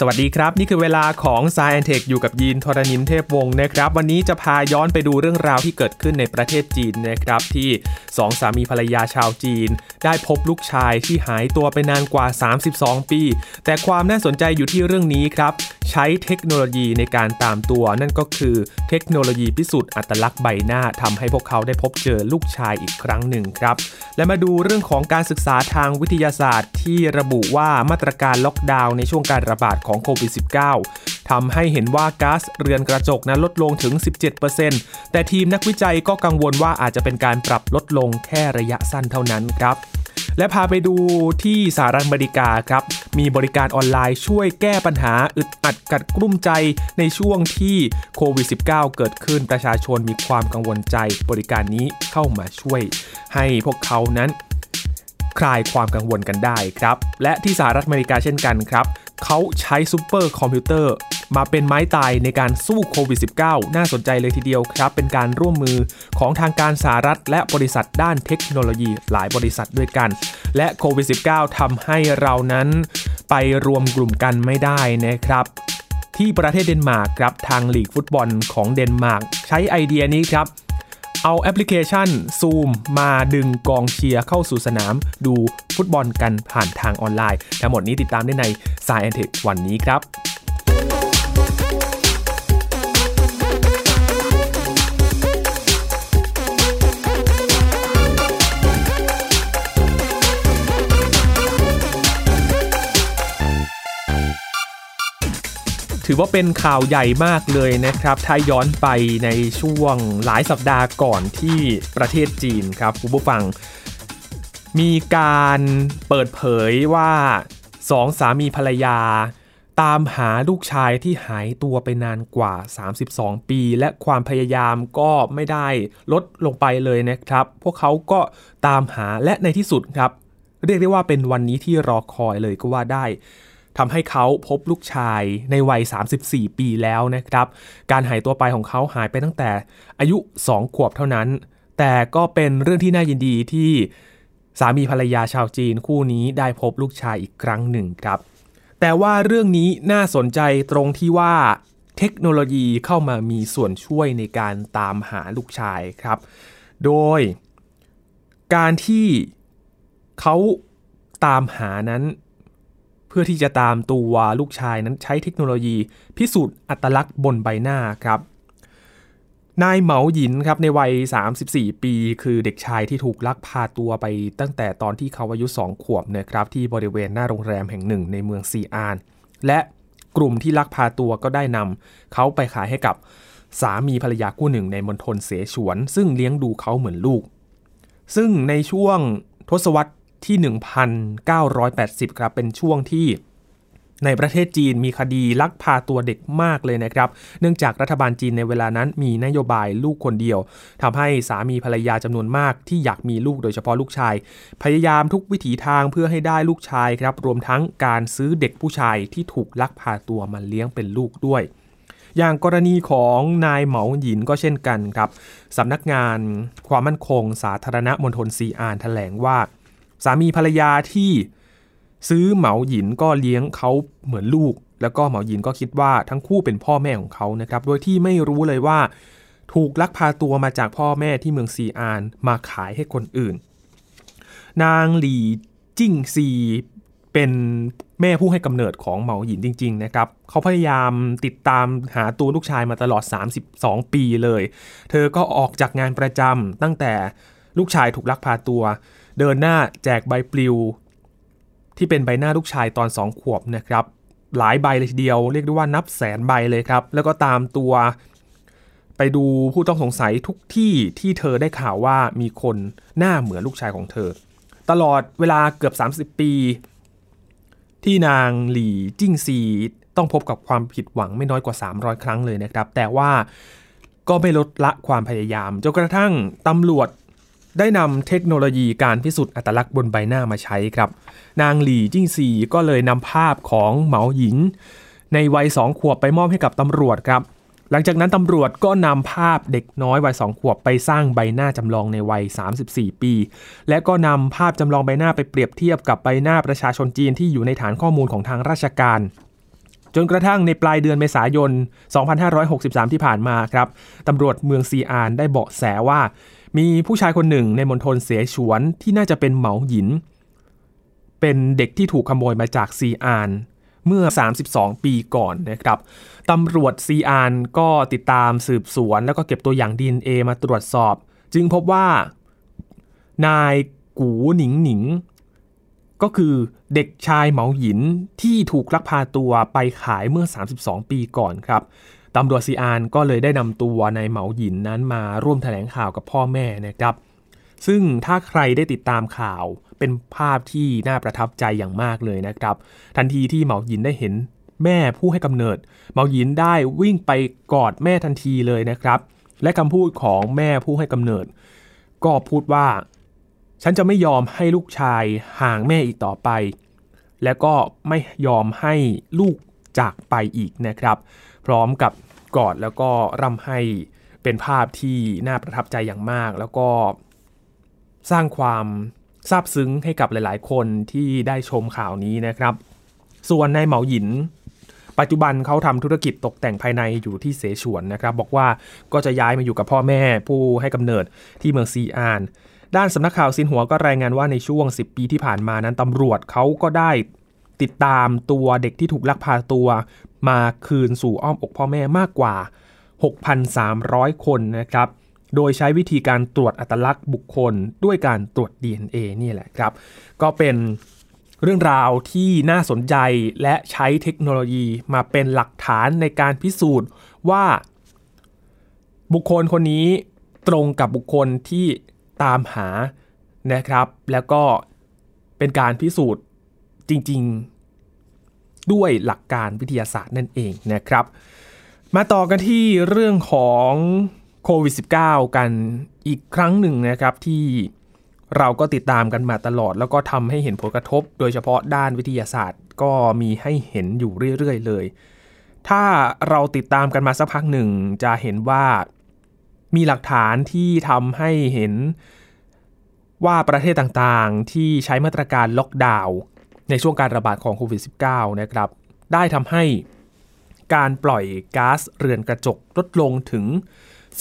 สวัสดีครับ นี่คือเวลาของ s ายแอนเทคอยู่กับยีนทรณินเทพวงศ์นะครับ วันนี้จะพาย้อนไปดูเรื่องราวที่เกิดขึ้นในประเทศจีนนะครับ ที่สองสามีภรรยาชาวจีน ได้พบลูกชายที่หายตัวไปนานกว่า 32 ปี แต่ความน่าสนใจอยู่ที่เรื่องนี้ครับ ใช้เทคโนโลยีในการตามตัว นั่นก็คือเทคโนโลยีพิสูจน์อัตลักษณ์ใบหน้าทำให้พวกเขาได้พบเจอลูกชายอีกครั้งหนึ่งครับ และมาดูเรื่องของการศึกษาทางวิทยาศาสตร์ ที่ระบุว่ามาตรการล็อกดาวน์ในช่วงการระบาดของโควิด -19 ทำให้เห็นว่าก๊าซเรือนกระจกนั้นลดลงถึง 17%แต่ทีมนักวิจัยก็กังวลว่าอาจจะเป็นการปรับลดลงแค่ระยะสั้นเท่านั้นครับ และพาไปดูที่สหรัฐอเมริกาครับ มีบริการออนไลน์ช่วยแก้ปัญหาอึดอัดกัดกลุ้มใจในช่วงที่โควิด -19 เกิดขึ้นประชาชนมีความกังวลใจ บริการนี้เข้ามาช่วย ให้พวกเขานั้นคลายความกังวลกันได้ครับ และที่สหรัฐอเมริกาเช่นกันครับ เขาใช้ซูเปอร์คอมพิวเตอร์ มาเป็นไม้ตายในการสู้โควิด -19 น่าสนใจเลยทีเดียวครับ เป็นการร่วมมือของทางการสหรัฐ และบริษัทด้านเทคโนโลยีหลายบริษัทด้วยกัน และโควิด -19 ทำให้เรานั้นไปรวมกลุ่มกันไม่ได้นะครับที่ประเทศเดนมาร์กครับทางลีกฟุตบอลของเดนมาร์กใช้ไอเดียนี้ครับ เอาแอปพลิเคชัน Zoom มาดึงกองเชียร์เข้าสู่สนาม ดูฟุตบอลกันผ่านทางออนไลน์ ทั้งหมดนี้ติดตามได้ใน s ายแอนเทควันนี้ครับ ถือว่าเป็นข่าวใหญ่มากเลยนะครับ ถ้าย้อนไปในช่วงหลายสัปดาห์ก่อนที่ประเทศจีนครับคุณผู้ฟัง มีการเปิดเผยว่าสองสามีภรรยา ตามหาลูกชายที่หายตัวไปนานกว่า 32 ปี และความพยายามก็ไม่ได้ลดลงไปเลยนะครับ พวกเขาก็ตามหาและในที่สุดครับ เรียกได้ว่าเป็นวันนี้ที่รอคอยเลยก็ว่าได้ ทำให้เขาพบลูกชายในวัย 34 ปีแล้วนะครับ การหายตัวไปของเขาหายไปตั้งแต่อายุ 2 ขวบเท่านั้น แต่ก็เป็นเรื่องที่น่ายินดีที่สามีภรรยาชาวจีนคู่นี้ได้พบลูกชายอีกครั้งหนึ่งครับ แต่ว่าเรื่องนี้น่าสนใจตรงที่ว่าเทคโนโลยีเข้ามามีส่วนช่วยในการตามหาลูกชายครับ โดยการที่เขาตามหานั้น พื่อที่จะตามตัวลูกชายนั้นใช้เทคโนโลยี พิสูจน์อัตลักษณ์บนใบหน้าครับนายเหมาหยินครับในวัย 34 ปี คือเด็กชายที่ถูกลักพาตัวไปตั้งแต่ตอนที่เขาอายุ 2 ขวบนะครับที่บริเวณหน้าโรงแรมแห่งหนึ่งในเมืองซีอาน และกลุ่มที่ลักพาตัวก็ได้นำเขาไปขายให้กับสามีภรรยาคู่หนึ่งในมณฑลเสฉวน ซึ่งเลี้ยงดูเขาเหมือนลูก ซึ่งในช่วงทศวรรษ ที่ 1980 ครับ เป็นช่วงที่ในประเทศจีนมีคดีลักพาตัวเด็กมากเลยนะครับ เนื่องจากรัฐบาลจีนในเวลานั้นมีนโยบายลูกคนเดียวทำให้สามีภรรยาจำนวนมากที่อยากมีลูกโดยเฉพาะลูกชาย พยายามทุกวิถีทางเพื่อให้ได้ลูกชายครับ รวมทั้งการซื้อเด็กผู้ชายที่ถูกลักพาตัวมาเลี้ยงเป็นลูกด้วย อย่างกรณีของนายเหมาหยินก็เช่นกันครับสำนักงานความมั่นคงสาธารณมณฑลซีอานแถลงว่า สามีภรรยาที่ซื้อเหมาหยินก็เลี้ยงเขาเหมือนลูก แล้วก็เหมาหยินก็คิดว่าทั้งคู่เป็นพ่อแม่ของเขานะครับ โดยที่ไม่รู้เลยว่า ถูกลักพาตัวมาจากพ่อแม่ที่เมืองซีอานมาขายให้คนอื่น นางหลี่จิ้งซีเป็นแม่ผู้ให้กำเนิดของเหมาหยินจริง ๆ นะครับ เขาพยายามติดตามหาตัวลูกชายมาตลอด 32 ปีเลย เธอก็ออกจากงานประจำตั้งแต่ลูกชายถูกลักพาตัว เดินหน้าแจกใบปลิว ที่เป็นใบหน้าลูกชายตอนสองขวบนะครับหลายใบเลยทีเดียวเรียกได้ว่านับแสนใบเลยครับ แล้วก็ตามตัว ไปดูผู้ต้องสงสัยทุกที่ที่เธอได้ข่าวว่ามีคนหน้าเหมือนลูกชายของเธอ ตลอดเวลาเกือบ 30 ปี ที่นางหลี่จิ้งซีต้องพบกับความผิดหวังไม่น้อยกว่า 300 ครั้งเลยนะครับ แต่ว่าก็ไม่ลดละความพยายามจนกระทั่งตำรวจ ได้นำเทคโนโลยีการพิสูจน์อัตลักษณ์บนใบหน้ามาใช้ครับ นางหลี่จิ้งซีก็เลยนำภาพของเหมาหยิน ในวัยสองขวบไปมอบให้กับตำรวจครับ หลังจากนั้นตำรวจก็นำภาพเด็กน้อยวัยสองขวบไปสร้างใบหน้าจำลองในวัย 34 ปี และก็นำภาพจำลองใบหน้าไปเปรียบเทียบกับใบหน้าประชาชนจีนที่อยู่ในฐานข้อมูลของทางราชการจนกระทั่งในปลายเดือนเมษายน 2563 ที่ผ่านมาครับ ตำรวจเมืองซีอานได้เบาะแสว่า มีผู้ชายคนหนึ่งในมณฑลเสฉวนที่น่าจะเป็นเหมาหยิน เป็นเด็กที่ถูกขโมยมาจากซีอานเมื่อ 32 ปีก่อนนะครับตำรวจซีอานก็ติดตามสืบสวน แล้วก็เก็บตัวอย่าง DNA มาตรวจสอบ จึงพบว่า นายกูหนิงหนิง ก็คือเด็กชายเหมาหยินที่ถูกลักพาตัวไปขายเมื่อ 32 ปีก่อนครับ ตำรวจซีอานก็เลยได้นำตัวนายเหมาหยินนั้นมาร่วมแถลงข่าวกับพ่อแม่นะครับ ซึ่งถ้าใครได้ติดตามข่าวเป็นภาพที่น่าประทับใจอย่างมากเลยนะครับ ทันทีที่เหมาหยินได้เห็นแม่ผู้ให้กำเนิด เหมาหยินได้วิ่งไปกอดแม่ทันทีเลยนะครับ และคำพูดของแม่ผู้ให้กำเนิด ก็พูดว่า ฉันจะไม่ยอมให้ลูกชายห่างแม่อีกต่อไป และก็ไม่ยอมให้ลูกจากไปอีกนะครับ พร้อมกับ กอดแล้วก็ร่ำให้เป็นภาพที่น่าประทับใจอย่างมาก แล้วก็สร้างความซาบซึ้งให้กับหลาย ๆ คนที่ได้ชมข่าวนี้นะครับ ส่วนนายเหมาหยิน ปัจจุบันเขาทำธุรกิจตกแต่งภายในอยู่ที่เสฉวนนะครับ บอกว่าก็จะย้ายมาอยู่กับพ่อแม่ผู้ให้กำเนิดที่เมืองซีอานด้านสำนักข่าวซินหัวก็รายงานว่าในช่วง 10 ปีที่ผ่านมานั้นตำรวจเขาก็ได้ ติดตามตัวเด็กที่ถูกลักพาตัว มาคืนสู่อ้อมอกพ่อแม่มากกว่า 6,300 คนนะครับ โดยใช้วิธีการตรวจอัตลักษณ์บุคคลด้วยการตรวจ DNA นี่แหละครับ ก็เป็นเรื่องราวที่น่าสนใจและใช้เทคโนโลยีมาเป็นหลักฐานในการพิสูจน์ว่าบุคคลคนนี้ตรงกับบุคคลที่ตามหานะครับ แล้วก็เป็นการพิสูจน์จริง ๆ ด้วยหลักการวิทยาศาสตร์นั่นเองนะครับ มาต่อกันที่เรื่องของโควิด -19 กันอีกครั้งหนึ่งนะครับที่เราก็ติดตามกันมาตลอด แล้วก็ทำให้เห็นผลกระทบ โดยเฉพาะด้านวิทยาศาสตร์ก็มีให้เห็นอยู่เรื่อยๆเลย ถ้าเราติดตามกันมาสักพักหนึ่งจะเห็นว่ามีหลักฐานที่ทำให้เห็นว่าประเทศต่างๆ ที่ใช้มาตรการล็อกดาวน์ ในช่วงการระบาดของโควิด -19 นะครับ ได้ทำให้การปล่อยก๊าซเรือนกระจกลดลงถึง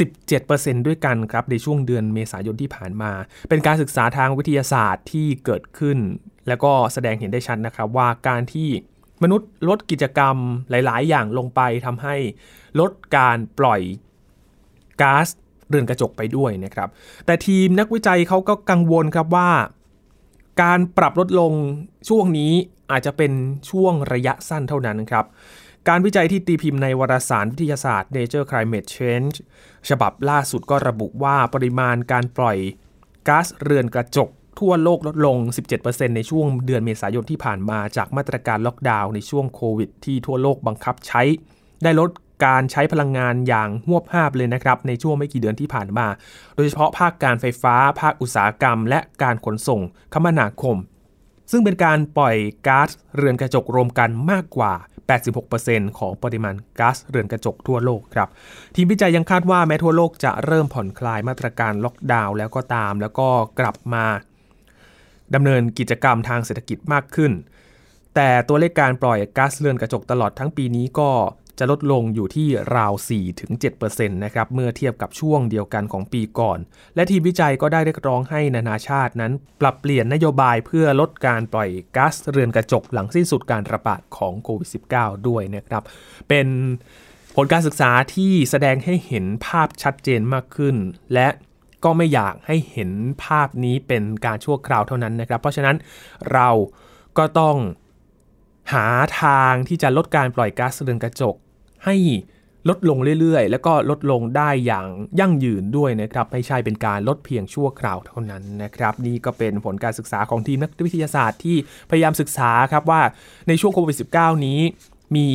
17%ด้วยกันครับในช่วงเดือนเมษายนที่ผ่านมา เป็นการศึกษาทางวิทยาศาสตร์ที่เกิดขึ้น แล้วก็แสดงเห็นได้ชัดนะครับว่าการที่มนุษย์ลดกิจกรรมหลาย ๆ อย่างลงไปทำให้ลดการปล่อยก๊าซเรือนกระจกไปด้วยนะครับ แต่ทีมนักวิจัยเขาก็กังวลครับว่า การปรับลดลงช่วงนี้อาจจะเป็นช่วงระยะสั้นเท่านั้นครับ การวิจัยที่ตีพิมพ์ในวารสารวิทยาศาสตร์ Nature Climate Change ฉบับล่าสุดก็ระบุว่าปริมาณการปล่อยก๊าซเรือนกระจกทั่วโลกลดลง 17%ในช่วงเดือนเมษายนที่ผ่านมาจากมาตรการล็อกดาวน์ในช่วงโควิดที่ทั่วโลกบังคับใช้ ได้ลด การใช้พลังงานอย่างหวบภาพเลยนะครับ ในช่วงไม่กี่เดือนที่ผ่านมา โดยเฉพาะภาคการไฟฟ้า ภาคอุตสาหกรรม และการขนส่งคมนาคม ซึ่งเป็นการปล่อยก๊าซเรือนกระจกรวมกันมากกว่า 86%ของปริมาณก๊าซเรือนกระจกทั่วโลกครับ ทีมวิจัยยังคาดว่าแม้ทั่วโลกจะเริ่มผ่อนคลายมาตรการล็อกดาวน์แล้วก็ตาม แล้วก็กลับมาดำเนินกิจกรรมทางเศรษฐกิจมากขึ้น แต่ตัวเลขการปล่อยก๊าซเรือนกระจกตลอดทั้งปีนี้ก็ จะลดลงอยู่ที่ราว 4-7%นะครับเมื่อเทียบกับช่วงเดียวกันของปีก่อน และทีมวิจัยก็ได้เรียกร้องให้นานาชาตินั้น ปรับเปลี่ยนนโยบายเพื่อลดการปล่อยก๊าซเรือนกระจกหลังสิ้นสุดการระบาดของโควิด -19 ด้วยนะครับ เป็นผลการศึกษาที่แสดงให้เห็นภาพชัดเจนมากขึ้น และก็ไม่อยากให้เห็นภาพนี้เป็นการชั่วคราวเท่านั้นนะครับ เพราะฉะนั้นเราก็ต้องหาทางที่จะลดการปล่อยก๊าซเรือนกระจก ให้ลดลงเรื่อยๆ แล้วก็ลดลงได้อย่างยั่งยืนด้วยนะครับ ไม่ใช่เป็นการลดเพียงชั่วคราวเท่านั้นนะครับ นี่ก็เป็นผลการศึกษาของทีมนักวิทยาศาสตร์ที่พยายามศึกษาครับว่าในช่วงโควิด -19 นี้มี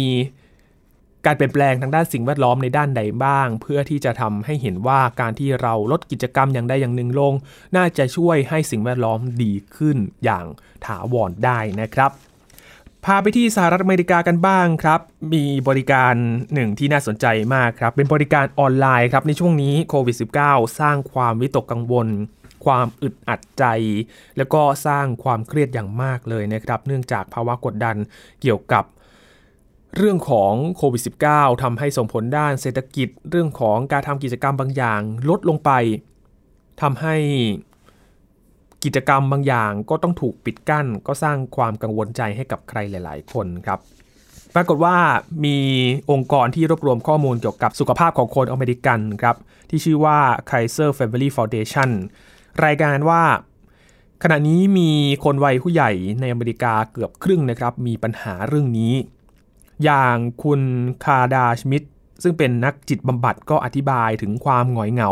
การเปลี่ยนแปลงทางด้านสิ่งแวดล้อมในด้านใดบ้าง เพื่อที่จะทำให้เห็นว่าการที่เราลดกิจกรรมอย่างใดอย่างหนึ่งลง น่าจะช่วยให้สิ่งแวดล้อมดีขึ้นอย่างถาวรได้นะครับ พาไปที่สหรัฐอเมริกากันบ้างครับ มีบริการหนึ่งที่น่าสนใจมากครับ เป็นบริการออนไลน์ครับในช่วงนี้โควิด -19 สร้างความวิตกกังวล ความอึดอัดใจ แล้วก็สร้างความเครียดอย่างมากเลยนะครับ เนื่องจากภาวะกดดันเกี่ยวกับเรื่องของโควิด -19 ทำให้ส่งผลด้านเศรษฐกิจ เรื่องของการทำกิจกรรมบางอย่างลดลงไปทำให้ กิจกรรมบางอย่างก็ต้องถูกปิดกั้น ก็สร้างความกังวลใจให้กับใครหลาย ๆ คนครับปรากฏว่ามีองค์กรที่รวบรวมข้อมูลเกี่ยวกับสุขภาพของคนอเมริกันครับที่ชื่อว่า Kaiser Family Foundation รายงานว่า ขณะนี้มีคนวัยผู้ใหญ่ในอเมริกาเกือบครึ่งนะครับมีปัญหาเรื่องนี้ อย่างคุณคาดาชมิด ซึ่งเป็นนักจิตบำบัดก็อธิบายถึงความหงอยเหงา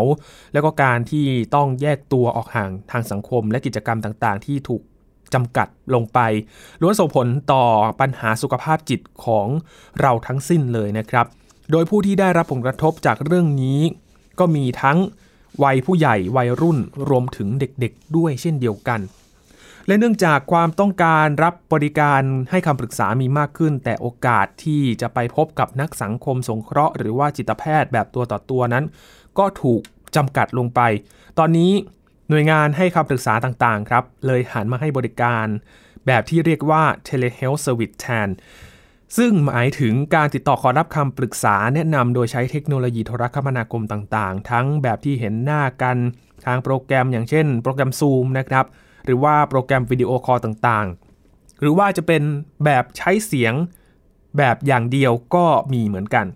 แล้วก็การที่ต้องแยกตัวออกห่างทางสังคม และกิจกรรมต่างๆ ที่ถูกจำกัดลงไปล้วนส่งผลต่อปัญหาสุขภาพจิตของเราทั้งสิ้นเลยนะครับ โดยผู้ที่ได้รับผลกระทบจากเรื่องนี้ ก็มีทั้งวัยผู้ใหญ่วัยรุ่นรวมถึงเด็กๆ ด้วยเช่นเดียวกัน และเนื่องจากความต้องการรับบริการให้คำปรึกษามีมากขึ้น แต่โอกาสที่จะไปพบกับนักสังคมสงเคราะห์ หรือว่าจิตแพทย์แบบตัวต่อตัวนั้น ก็ถูกจำกัดลงไป ตอนนี้หน่วยงานให้คำปรึกษาต่างๆครับ เลยหันมาให้บริการ แบบที่เรียกว่า telehealth service แทนซึ่งหมายถึงการติดต่อขอรับคำปรึกษาแนะนำโดยใช้เทคโนโลยีโทรคมนาคมต่างๆ ทั้งแบบที่เห็นหน้ากันทางโปรแกรมอย่างเช่น โปรแกรม Zoom นะครับ หรือว่าโปรแกรม video call ต่างๆ หรือว่าจะเป็นแบบใช้เสียงแบบอย่างเดียวก็มีเหมือนกัน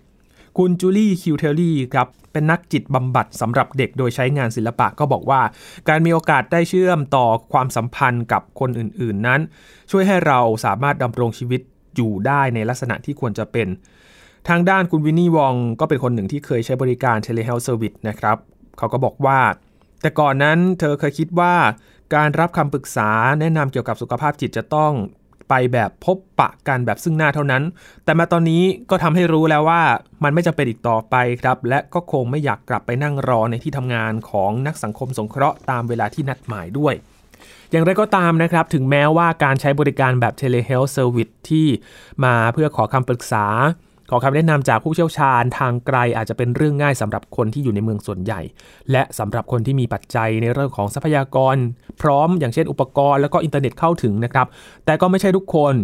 คุณจูลี่คิวเทลลี่ครับเป็นนักจิตบำบัดสำหรับเด็กโดยใช้งานศิลปะก็บอกว่า การมีโอกาสได้เชื่อมต่อความสัมพันธ์กับคนอื่นๆนั้น ช่วยให้เราสามารถดำรงชีวิตอยู่ได้ในลักษณะที่ควรจะเป็น ทางด้านคุณวินนี่วองก็เป็นคนหนึ่งที่เคยใช้บริการ telehealth service นะครับ เขาก็บอกว่า แต่ก่อนนั้นเธอเคยคิดว่า การรับคำปรึกษาแนะนำเกี่ยวกับสุขภาพจิตจะต้องไปแบบพบปะกันแบบซึ่งหน้าเท่านั้น แต่มาตอนนี้ก็ทำให้รู้แล้วว่ามันไม่จำเป็นอีกต่อไปครับ และก็คงไม่อยากกลับไปนั่งรอในที่ทำงานของนักสังคมสงเคราะห์ตามเวลาที่นัดหมายด้วย อย่างไรก็ตามนะครับ ถึงแม้ว่าการใช้บริการแบบ telehealth service ที่มาเพื่อขอคำปรึกษา ขอคำแนะนำจากผู้เชี่ยวชาญทางไกลอาจจะเป็นเรื่องง่ายสำหรับคนที่อยู่ในเมืองส่วนใหญ่ และสำหรับคนที่มีปัจจัยในเรื่องของทรัพยากร พร้อมอย่างเช่นอุปกรณ์แล้วก็อินเทอร์เน็ตเข้าถึงนะครับ แต่ก็ไม่ใช่ทุกคน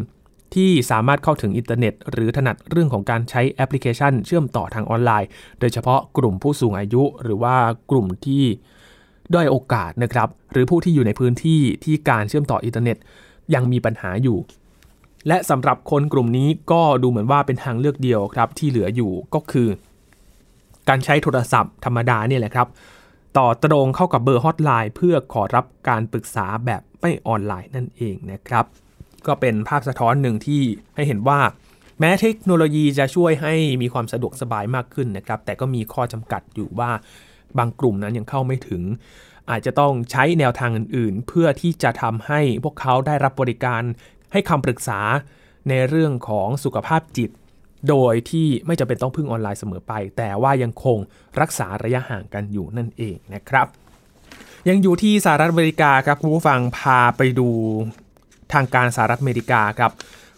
ที่สามารถเข้าถึงอินเทอร์เน็ต หรือถนัดเรื่องของการใช้แอปพลิเคชัน เชื่อมต่อทางออนไลน์ โดยเฉพาะกลุ่มผู้สูงอายุ หรือว่ากลุ่มที่ด้อยโอกาสนะครับ หรือผู้ที่อยู่ในพื้นที่ที่การเชื่อมต่ออินเทอร์เน็ต ยังมีปัญหาอยู่ และสำหรับคนกลุ่มนี้ก็ดูเหมือนว่าเป็นทางเลือกเดียวครับที่เหลืออยู่ก็คือ การใช้โทรศัพท์ธรรมดาเนี่ยแหละครับ ต่อตรงเข้ากับเบอร์ฮอตไลน์เพื่อขอรับการปรึกษาแบบไม่ออนไลน์นั่นเองนะครับ ก็เป็นภาพสะท้อนหนึ่งที่ให้เห็นว่า แม้เทคโนโลยีจะช่วยให้มีความสะดวกสบายมากขึ้นนะครับ แต่ก็มีข้อจำกัดอยู่ว่าบางกลุ่มนั้นยังเข้าไม่ถึง อาจจะต้องใช้แนวทางอื่นๆ เพื่อที่จะทำให้พวกเขาได้รับบริการ ให้คำปรึกษาในเรื่องของสุขภาพจิต โดยที่ไม่จำเป็นต้องพึ่งออนไลน์เสมอไป แต่ว่ายังคงรักษาระยะห่างกันอยู่นั่นเองนะครับ ยังอยู่ที่สหรัฐอเมริกาครับคุณผู้ฟังพาไปดูทางการสหรัฐอเมริกาครับ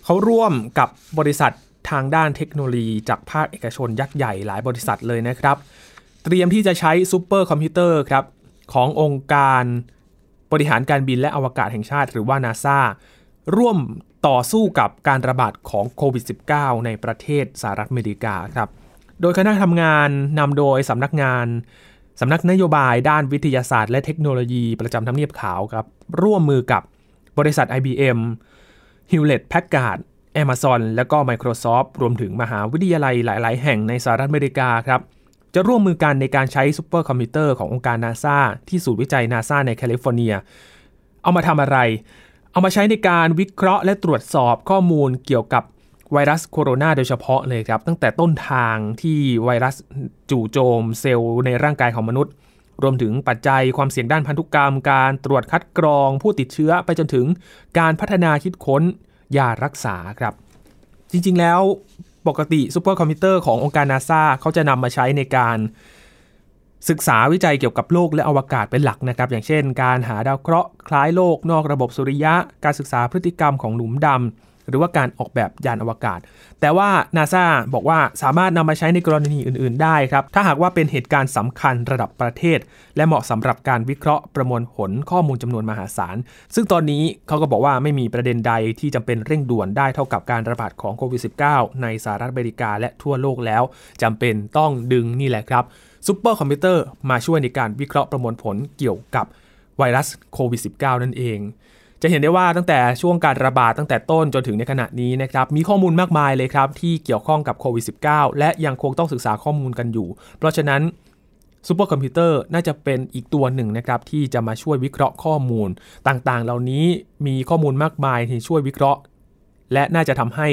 เขาร่วมกับบริษัททางด้านเทคโนโลยี จากภาคเอกชนยักษ์ใหญ่หลายบริษัทเลยนะครับ เตรียมที่จะใช้ซูเปอร์คอมพิวเตอร์ครับขององค์การบริหารการบินและอวกาศแห่งชาติ หรือว่านาซา ร่วมต่อสู้กับการระบาดของโควิด -19 ในประเทศสหรัฐอเมริกาครับ โดยคณะทำงานนำโดยสำนักงานสำนักนโยบายด้านวิทยาศาสตร์และเทคโนโลยีประจำทำเนียบขาวครับ ร่วมมือกับบริษัท IBM Hewlett Packard Amazon และก็ Microsoft รวมถึงมหาวิทยาลัยหลาย ๆ แห่งในสหรัฐอเมริกาครับจะร่วมมือกันในการใช้ซูเปอร์คอมพิวเตอร์ขององค์การนาซาที่ศูนย์วิจัยนาซาในแคลิฟอร์เนีย เอามาทำอะไร เอามาใช้ในการวิเคราะห์และตรวจสอบข้อมูลเกี่ยวกับไวรัสโคโรนาโดยเฉพาะเลยครับตั้งแต่ต้นทางที่ไวรัสจู่โจมเซลล์ในร่างกายของมนุษย์ รวมถึงปัจจัยความเสี่ยงด้านพันธุกรรม การตรวจคัดกรองผู้ติดเชื้อไปจนถึงการพัฒนาคิดค้นยารักษาครับ จริงๆแล้วปกติซูเปอร์คอมพิวเตอร์ขององค์การนาซาเขาจะนำมาใช้ในการ ศึกษาวิจัยเกี่ยวกับโลกและอวกาศเป็นหลักนะครับ อย่างเช่น การหาดาวเคราะห์คล้ายโลกนอกระบบสุริยะ การศึกษาพฤติกรรมของหลุมดำหรือว่าการออกแบบยานอวกาศ แต่ว่านาซาบอกว่าสามารถนำมาใช้ในกรณีอื่น ๆ ได้ครับ ถ้าหากว่าเป็นเหตุการณ์สำคัญระดับประเทศ และเหมาะสำหรับการวิเคราะห์ประมวลผลข้อมูลจำนวนมหาศาล ซึ่งตอนนี้เขาก็บอกว่าไม่มีประเด็นใดที่จำเป็นเร่งด่วนได้เท่ากับการระบาดของโควิด -19 ในสหรัฐอเมริกาและทั่วโลกแล้วจำเป็นต้องดึงนี่แหละครับ ซูเปอร์คอมพิวเตอร์มาช่วยในการวิเคราะห์ประมวลผลเกี่ยวกับไวรัสโควิด -19 นั่นเอง จะเห็นได้ว่าตั้งแต่ช่วงการระบาดตั้งแต่ต้นจนถึงในขณะนี้นะครับ มีข้อมูลมากมายเลยครับที่เกี่ยวข้องกับโควิด -19 และยังคงต้องศึกษาข้อมูลกันอยู่ เพราะฉะนั้นซูเปอร์คอมพิวเตอร์น่าจะเป็นอีกตัวหนึ่งนะครับที่จะมาช่วยวิเคราะห์ข้อมูลต่างๆ เหล่านี้มีข้อมูลมากมายที่ช่วยวิเคราะห์ และน่าจะทำให้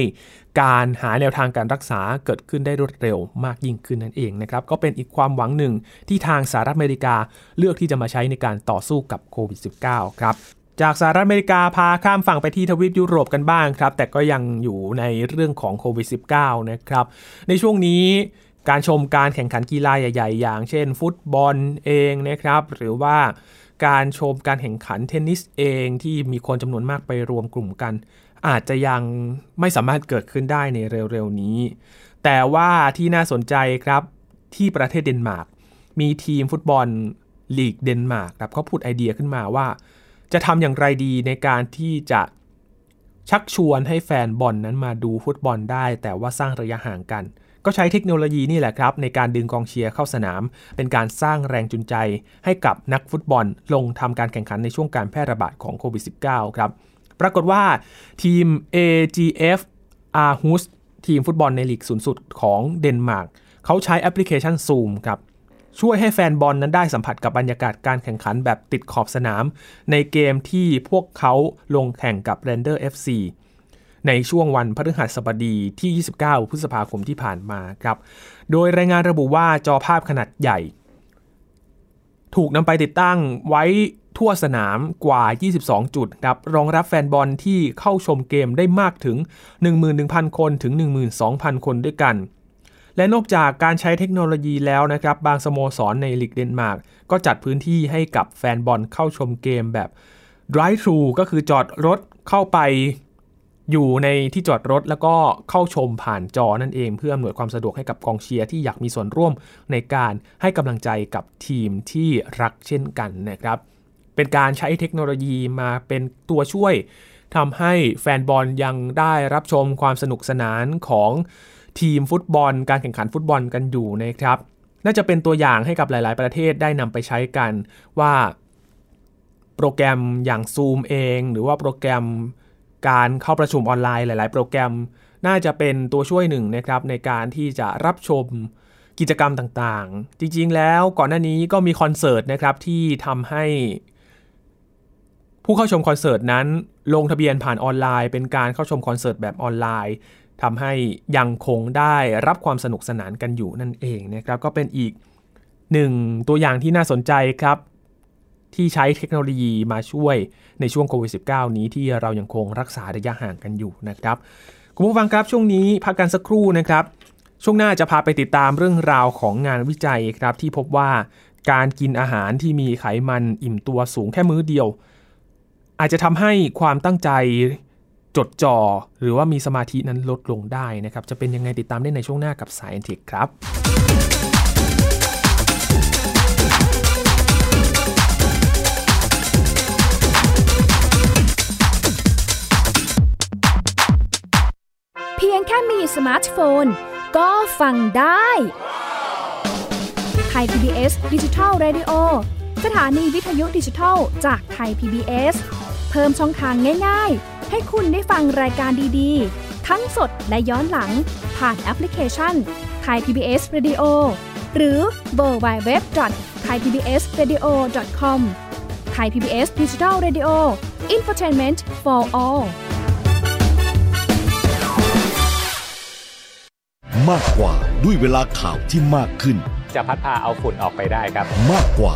การหาแนวทางการรักษาเกิดขึ้นได้รวดเร็วมากยิ่งขึ้นนั่นเองนะครับ ก็เป็นอีกความหวังหนึ่งที่ทางสหรัฐอเมริกาเลือกที่จะมาใช้ในการต่อสู้กับโควิด -19 ครับจากสหรัฐอเมริกาพาข้ามฝั่งไปที่ทวีปยุโรปกันบ้างครับ แต่ก็ยังอยู่ในเรื่องของโควิด -19 นะครับ ในช่วงนี้การชมการแข่งขันกีฬาใหญ่ ๆ อย่างเช่น ฟุตบอลเองนะครับ หรือว่าการชมการแข่งขันเทนนิสเองที่มีคนจำนวนมากไปรวมกลุ่มกัน อาจจะยังไม่สามารถเกิดขึ้นได้ในเร็วๆนี้ แต่ว่าที่น่าสนใจครับที่ประเทศเดนมาร์กมีทีมฟุตบอลลีกเดนมาร์กครับเขาพูดไอเดียขึ้นมาว่า จะทำอย่างไรดีในการที่จะชักชวนให้แฟนบอลนนั้นมาดูฟุตบอลได้ แต่ว่าสร้างระยะห่างกัน ก็ใช้เทคโนโลยีนี่แหละครับ ในการดึงกองเชียร์เข้าสนาม เป็นการสร้างแรงจูงใจให้กับนักฟุตบอลลงทำการแข่งขันในช่วงการแพร่ระบาดของโควิด -19 ครับ ปรากฏว่าทีม AGF a r h u s ทีมฟุตบอลในลีกสูงสุดของเดนมาร์กเขาใช้แอปพลิเคชัน Zoom ครับช่วยให้แฟนบอลนั้นได้สัมผัสกับบรรยากาศการแข่งขันแบบติดขอบสนาม ในเกมที่พวกเขาลงแข่งกับ Render FC ในช่วงวันพฤหัสบดีที่ 29 พฤษภาคมที่ผ่านมาครับ โดยรายงานระบุว่าจอภาพขนาดใหญ่ ถูกนำไปติดตั้งไว้ ทั่วสนามกว่า 22 จุดครับรองรับแฟนบอลที่เข้าชมเกมได้มากถึง 11,000 คนถึง 12,000 คนด้วยกัน และนอกจากการใช้เทคโนโลยีแล้วนะครับ บางสโมสรในลีกเดนมาร์กก็จัดพื้นที่ให้กับแฟนบอลเข้าชมเกมแบบ drive thru ก็คือจอดรถเข้าไปอยู่ในที่จอดรถแล้วก็เข้าชมผ่านจอนั่นเอง เพื่ออำนวยความสะดวกให้กับกองเชียร์ที่อยากมีส่วนร่วมในการให้กำลังใจกับทีมที่รักเช่นกันนะครับ เป็นการใช้เทคโนโลยีมาเป็นตัวช่วยทำให้แฟนบอลยังได้รับชมความสนุกสนานของทีมฟุตบอล การแข่งขันฟุตบอลกันอยู่นะครับ น่าจะเป็นตัวอย่างให้กับหลาย ๆ ประเทศได้นำไปใช้กันว่าโปรแกรมอย่าง Zoom เอง หรือว่าโปรแกรมการเข้าประชุมออนไลน์หลาย ๆ โปรแกรม น่าจะเป็นตัวช่วยหนึ่งนะครับในการที่จะรับชมกิจกรรมต่าง ๆ จริง ๆ แล้วก่อนหน้านี้ก็มีคอนเสิร์ตนะครับที่ทำให้ ผู้เข้าชมคอนเสิร์ตนั้น ลงทะเบียนผ่านออนไลน์เป็นการเข้าชมคอนเสิร์ตแบบออนไลน์ทำให้ยังคงได้รับความสนุกสนานกันอยู่นั่นเองนะครับก็เป็นอีกหนึ่งตัวอย่างที่น่าสนใจครับ ที่ใช้เทคโนโลยีมาช่วยในช่วงโควิด -19 นี้ที่เรายังคงรักษาระยะห่างกันอยู่นะครับคุณผู้ฟังครับช่วงนี้พักกันสักครู่นะครับ ช่วงหน้าจะพาไปติดตามเรื่องราวของงานวิจัยครับที่พบว่าการกินอาหารที่มีไขมันอิ่มตัวสูงแค่มื้อเดียว อาจจะทำให้ความตั้งใจจดจ่อหรือว่ามีสมาธินั้นลดลงได้นะครับ จะเป็นยังไงติดตามได้ในช่วงหน้ากับสายเอ็นทิกครับเพียงแค่มีสมาร์ทโฟน ก็ฟังได้ไทย PBS ดิจิทัล Radio สถานีวิทยุดิจิทัลจากไทย PBS พิ่มช่องทางง่ายๆ ให้คุณได้ฟังรายการดีๆ ทั้งสดและย้อนหลัง ผ่านแอปพลิเคชันไทย PBS Radio หรือเวอร์ไบเว็บไทยพีบีเอสเรดิโอคอมไทยพีบีเอสดิจิทัลเรดิโออินฟอร์ทนเมนต์ for all มากกว่าด้วยเวลาข่าวที่มากขึ้น จะพัดพาเอาฝุ่นออกไปได้ครับ มากกว่า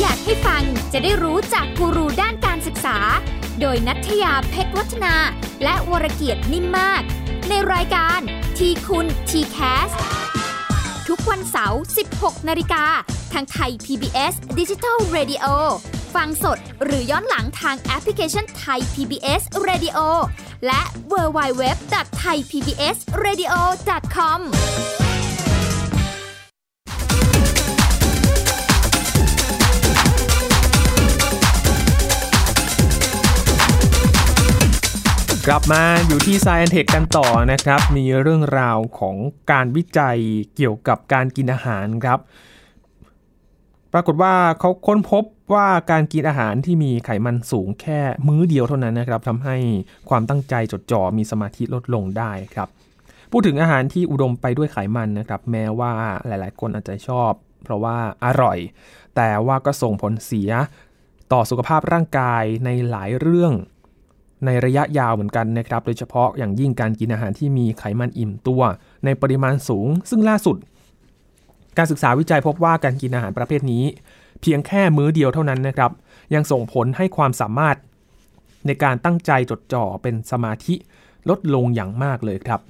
อยากให้ฟังจะได้รู้จากกูรูด้านการศึกษา โดยนัทยาเพชรวัฒนา และวรเกียดนิ่มมาก ในรายการทีคุณทีแคสทุกวันเสาร์ 16 นาฬิกา ทางไทย PBS Digital Radio ฟังสดหรือย้อนหลังทางแอปพลิเคชันไทย PBS Radio และ w w w t h a i PBS Radio com กลับมาอยู่ที่ Science Tech กันต่อนะครับ มีเรื่องราวของการวิจัยเกี่ยวกับการกินอาหารครับ ปรากฏว่าเขาค้นพบว่าการกินอาหารที่มีไขมันสูงแค่มื้อเดียวเท่านั้นนะครับทำให้ความตั้งใจจดจ่อมีสมาธิลดลงได้ครับ พูดถึงอาหารที่อุดมไปด้วยไขมันนะครับ แม้ว่าหลาย ๆ คนอาจจะชอบ เพราะว่าอร่อย แต่ว่าก็ส่งผลเสียต่อสุขภาพร่างกายในหลายเรื่อง ในระยะยาวเหมือนกันนะครับ โดยเฉพาะอย่างยิ่งการกินอาหารที่มีไขมันอิ่มตัว ในปริมาณสูง ซึ่งล่าสุด การศึกษาวิจัยพบว่าการกินอาหารประเภทนี้ เพียงแค่มื้อเดียวเท่านั้นนะครับ ยังส่งผลให้ความสามารถในการตั้งใจจดจ่อเป็นสมาธิลดลงอย่างมากเลยครับ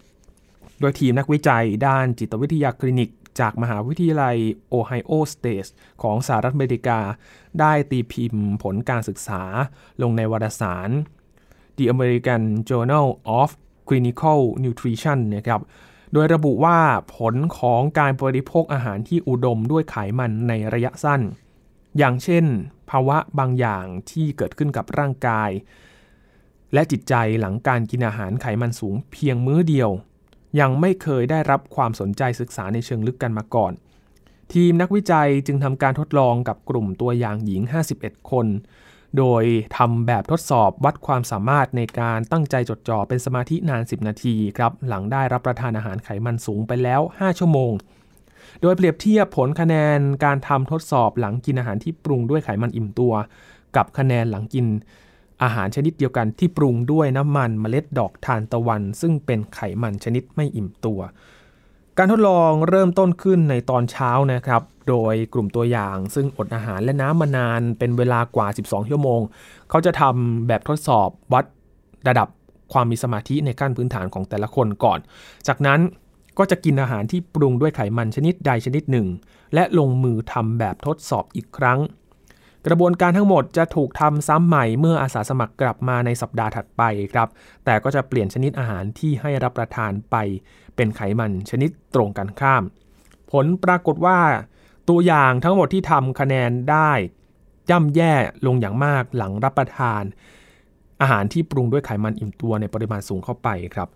โดยทีมนักวิจัยด้านจิตวิทยาคลินิก จากมหาวิทยาลัยOhio State ของสหรัฐอเมริกา ได้ตีพิมพ์ผลการศึกษาลงในวารสาร The American Journal of Clinical Nutrition นะครับโดยระบุว่าผลของการบริโภคอาหารที่อุดมด้วยไขมันในระยะสั้น อย่างเช่น ภาวะบางอย่างที่เกิดขึ้นกับร่างกาย และจิตใจหลังการกินอาหารไขมันสูงเพียงมื้อเดียว ยังไม่เคยได้รับความสนใจศึกษาในเชิงลึกกันมาก่อน ทีมนักวิจัยจึงทำการทดลองกับกลุ่มตัวอย่างหญิง 51 คน โดยทำแบบทดสอบวัดความสามารถในการตั้งใจจดจ่อเป็นสมาธินาน 10 นาทีครับหลังได้รับประทานอาหารไขมันสูงไปแล้ว 5 ชั่วโมง โดยเปรียบเทียบผลคะแนนการทำทดสอบหลังกินอาหารที่ปรุงด้วยไขมันอิ่มตัว กับคะแนนหลังกินอาหารชนิดเดียวกันที่ปรุงด้วยน้ำมันเมล็ดดอกทานตะวัน ซึ่งเป็นไขมันชนิดไม่อิ่มตัว การทดลองเริ่มต้นขึ้นในตอนเช้านะครับ โดยกลุ่มตัวอย่างซึ่งอดอาหารและน้ำมานานเป็นเวลากว่า 12 ชั่วโมง เขาจะทำแบบทดสอบวัดระดับความมีสมาธิในขั้นพื้นฐานของแต่ละคนก่อน จากนั้นก็จะกินอาหารที่ปรุงด้วยไขมันชนิดใดชนิดหนึ่ง และลงมือทำแบบทดสอบอีกครั้ง กระบวนการทั้งหมดจะถูกทำซ้ำใหม่เมื่ออาสาสมัครกลับมาในสัปดาห์ถัดไปครับ แต่ก็จะเปลี่ยนชนิดอาหารที่ให้รับประทานไป เป็นไขมันชนิดตรงกันข้าม ผลปรากฏว่า ตัวอย่างทั้งหมดที่ทำคะแนนได้ย่ำแย่ลงอย่างมากหลังรับประทาน อาหารที่ปรุงด้วยไขมันอิ่มตัวในปริมาณสูงเข้าไปครับ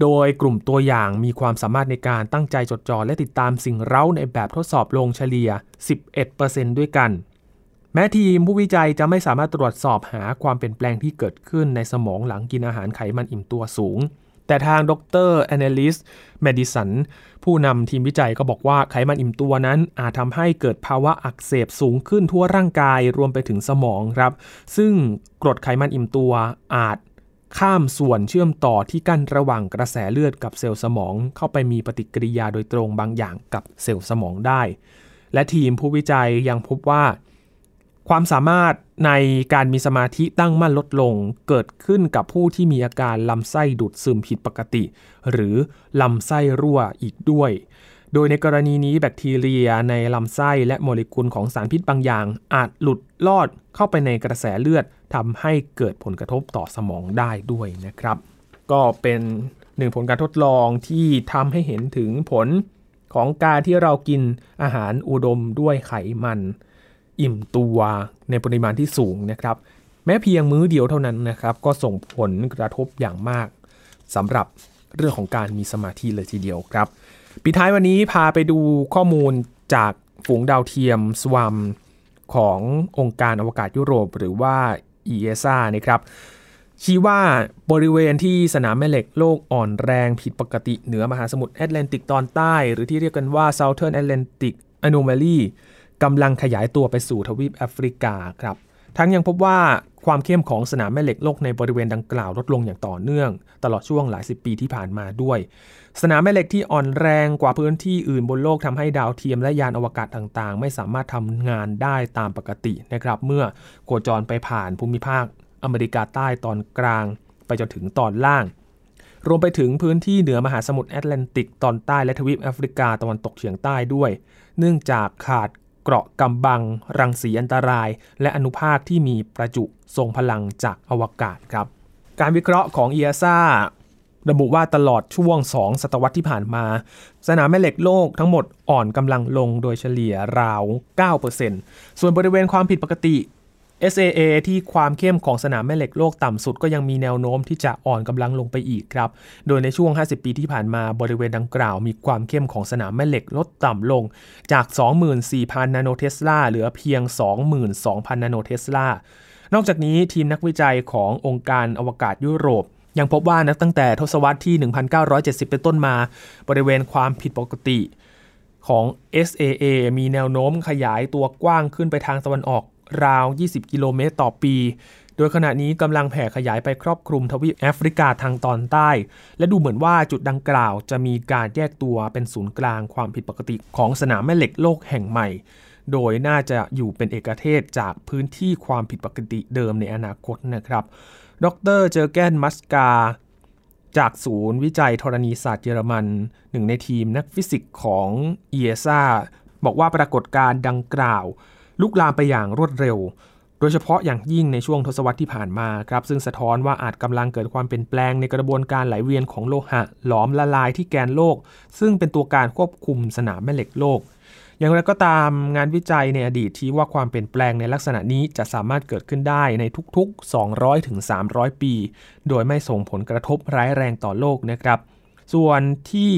โดยกลุ่มตัวอย่างมีความสามารถในการตั้งใจจดจ่อและติดตามสิ่งเร้าในแบบทดสอบลงเฉลี่ย 11%ด้วยกัน แม้ทีมผู้วิจัยจะไม่สามารถตรวจสอบหาความเปลี่ยนแปลงที่เกิดขึ้นในสมองหลังกินอาหารไขมันอิ่มตัวสูง แต่ทางดรแอนเนลิสเมดิสัน ผู้นำทีมวิจัยก็บอกว่าไขมันอิ่มตัวนั้น อาจทำให้เกิดภาวะอักเสบสูงขึ้นทั่วร่างกายรวมไปถึงสมองครับ ซึ่งกรดไขมันอิ่มตัวอาจข้ามส่วนเชื่อมต่อที่กั้นระหว่างกระแสเลือดกับเซลล์สมอง เข้าไปมีปฏิกิริยาโดยตรงบางอย่างกับเซลล์สมองได้ และทีมผู้วิจัยยังพบว่า ความสามารถในการมีสมาธิตั้งมั่นลดลง เกิดขึ้นกับผู้ที่มีอาการลำไส้ดูดซึมผิดปกติ หรือลำไส้รั่วอีกด้วย โดยในกรณีนี้แบคทีเรียในลำไส้และโมเลกุลของสารพิษบางอย่าง อาจหลุดลอดเข้าไปในกระแสเลือดทำให้เกิดผลกระทบต่อสมองได้ด้วยนะครับ ก็เป็นหนึ่งผลการทดลองที่ทำให้เห็นถึงผลของการที่เรากินอาหารอุดมด้วยไขมัน อิ่มตัวในปริมาณที่สูงนะครับ แม้เพียงมื้อเดียวเท่านั้นนะครับ ก็ส่งผลกระทบอย่างมากสำหรับเรื่องของการมีสมาธิเลยทีเดียวครับปิดท้ายวันนี้พาไปดูข้อมูลจากฝูงดาวเทียมสว a มขององค์การอวกาศยุโรป หรือว่า ESA นะครับชี้ว่าบริเวณที่สนามแม่เหล็กโลกอ่อนแรงผิดปกติเหนือมหาสมุทรแอตแลนติกตอนใต้ หรือที่เรียกกันว่า Southern Atlantic Anomaly กำลังขยายตัวไปสู่ทวีปแอฟริกาครับทั้งยังพบว่าความเข้มของสนามแม่เหล็กโลกในบริเวณดังกล่าวลดลงอย่างต่อเนื่อง ตลอดช่วงหลายสิบปีที่ผ่านมาด้วย สนามแม่เหล็กที่อ่อนแรงกว่าพื้นที่อื่นบนโลกทำให้ดาวเทียมและยานอวกาศต่างๆ ไม่สามารถทำงานได้ตามปกตินะครับ เมื่อโคจรไปผ่านภูมิภาค อเมริกาใต้ตอนกลาง ไปจนถึงตอนล่าง รวมไปถึงพื้นที่เหนือมหาสมุทรแอตแลนติกตอนใต้และทวีปแอฟริกาตะวันตกเฉียงใต้ด้วย เนื่องจากขาด เกราะกำบัง รังสีอันตราย และอนุภาคที่มีประจุทรงพลังจากอวกาศครับ การวิเคราะห์ของเอียซ่าระบุว่าตลอดช่วง 2 ศตวรรษที่ผ่านมา สนามแม่เหล็กโลกทั้งหมดอ่อนกำลังลงโดยเฉลี่ยราว 9%ส่วนบริเวณความผิดปกติ SAA ที่ความเข้มของสนามแม่เหล็กโลกต่ำสุดก็ยังมีแนวโน้มที่จะอ่อนกำลังลงไปอีกครับ โดยในช่วง 50 ปีที่ผ่านมาบริเวณดังกล่าว มีความเข้มของสนามแม่เหล็กลดต่ำลงจาก 24,000 นาโนเทสลาเหลือเพียง 22,000 นาโนเทสลานอกจากนี้ทีมนักวิจัยขององค์การอวกาศยุโรปยังพบว่านับตั้งแต่ทศวรรษที่ 1970 เป็นต้นมา บริเวณความผิดปกติของ SAA มีแนวโน้มขยายตัวกว้างขึ้นไปทางตะวันออก ราว 20 กิโลเมตรต่อปี โดยขณะนี้กำลังแผ่ขยายไปครอบคลุมทวีปแอฟริกาทางตอนใต้ และดูเหมือนว่าจุดดังกล่าวจะมีการแยกตัวเป็นศูนย์กลางความผิดปกติของสนามแม่เหล็กโลกแห่งใหม่ โดยน่าจะอยู่เป็นเอกเทศจากพื้นที่ความผิดปกติเดิมในอนาคตนะครับ ดรเจอร์แกนมัสกาจากศูนย์วิจัยธรณีศาสตร์เยอรมันหนึ่งในทีมนักฟิสิกส์ของเอเซาบอกว่าปรากฏการณ์ดังกล่าว ลุกลามไปอย่างรวดเร็ว โดยเฉพาะอย่างยิ่งในช่วงทศวรรษที่ผ่านมาครับ ซึ่งสะท้อนว่าอาจกำลังเกิดความเปลี่ยนแปลงในกระบวนการไหลเวียนของโลหะ หลอมละลายที่แกนโลก ซึ่งเป็นตัวการควบคุมสนามแม่เหล็กโลก อย่างไรก็ตามงานวิจัยในอดีตที่ว่าความเปลี่ยนแปลงในลักษณะนี้จะสามารถเกิดขึ้นได้ในทุกๆ 200-300 ปี โดยไม่ส่งผลกระทบร้ายแรงต่อโลกนะครับ ส่วนที่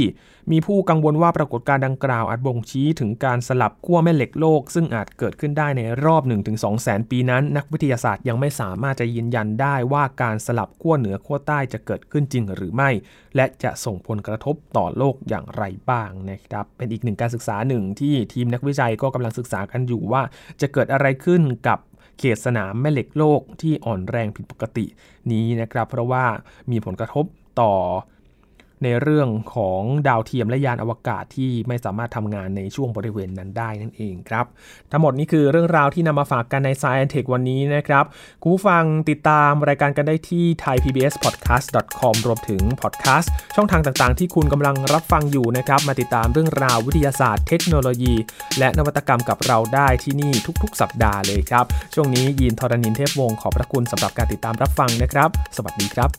มีผู้กังวลว่าปรากฏการณ์ดังกล่าวอาจบ่งชี้ถึงการสลับขั้วแม่เหล็กโลก ซึ่งอาจเกิดขึ้นได้ในรอบ 1-2แสนปีนั้น นักวิทยาศาสตร์ยังไม่สามารถจะยืนยันได้ว่าการสลับขั้วเหนือขั้วใต้จะเกิดขึ้นจริงหรือไม่ และจะส่งผลกระทบต่อโลกอย่างไรบ้างนะครับเป็นอีกหนึ่งการศึกษาหนึ่งที่ทีมนักวิจัยก็กำลังศึกษากันอยู่ว่า จะเกิดอะไรขึ้นกับเขตสนามแม่เหล็กโลกที่อ่อนแรงผิดปกตินี้นะครับ เพราะว่ามีผลกระทบต่อ ในเรื่องของดาวเทียมและยานอวกาศที่ไม่สามารถทำงานในช่วงบริเวณนั้นได้นั่นเองครับ ทั้งหมดนี้คือเรื่องราวที่นำมาฝากกันใน Science Tech วันนี้นะครับคุณผู้ฟังติดตามรายการกันได้ที่ thaipbspodcast.com รวมถึงพอดแคสต์ช่องทางต่างๆ ที่คุณกำลังรับฟังอยู่นะครับ มาติดตามเรื่องราววิทยาศาสตร์ เทคโนโลยี และนวัตกรรมกับเราได้ที่นี่ทุกๆ สัปดาห์เลยครับ ช่วงนี้ยินทรณินเทพวงศ์ขอบพระคุณสำหรับการติดตามรับฟังนะครับ สวัสดีครับ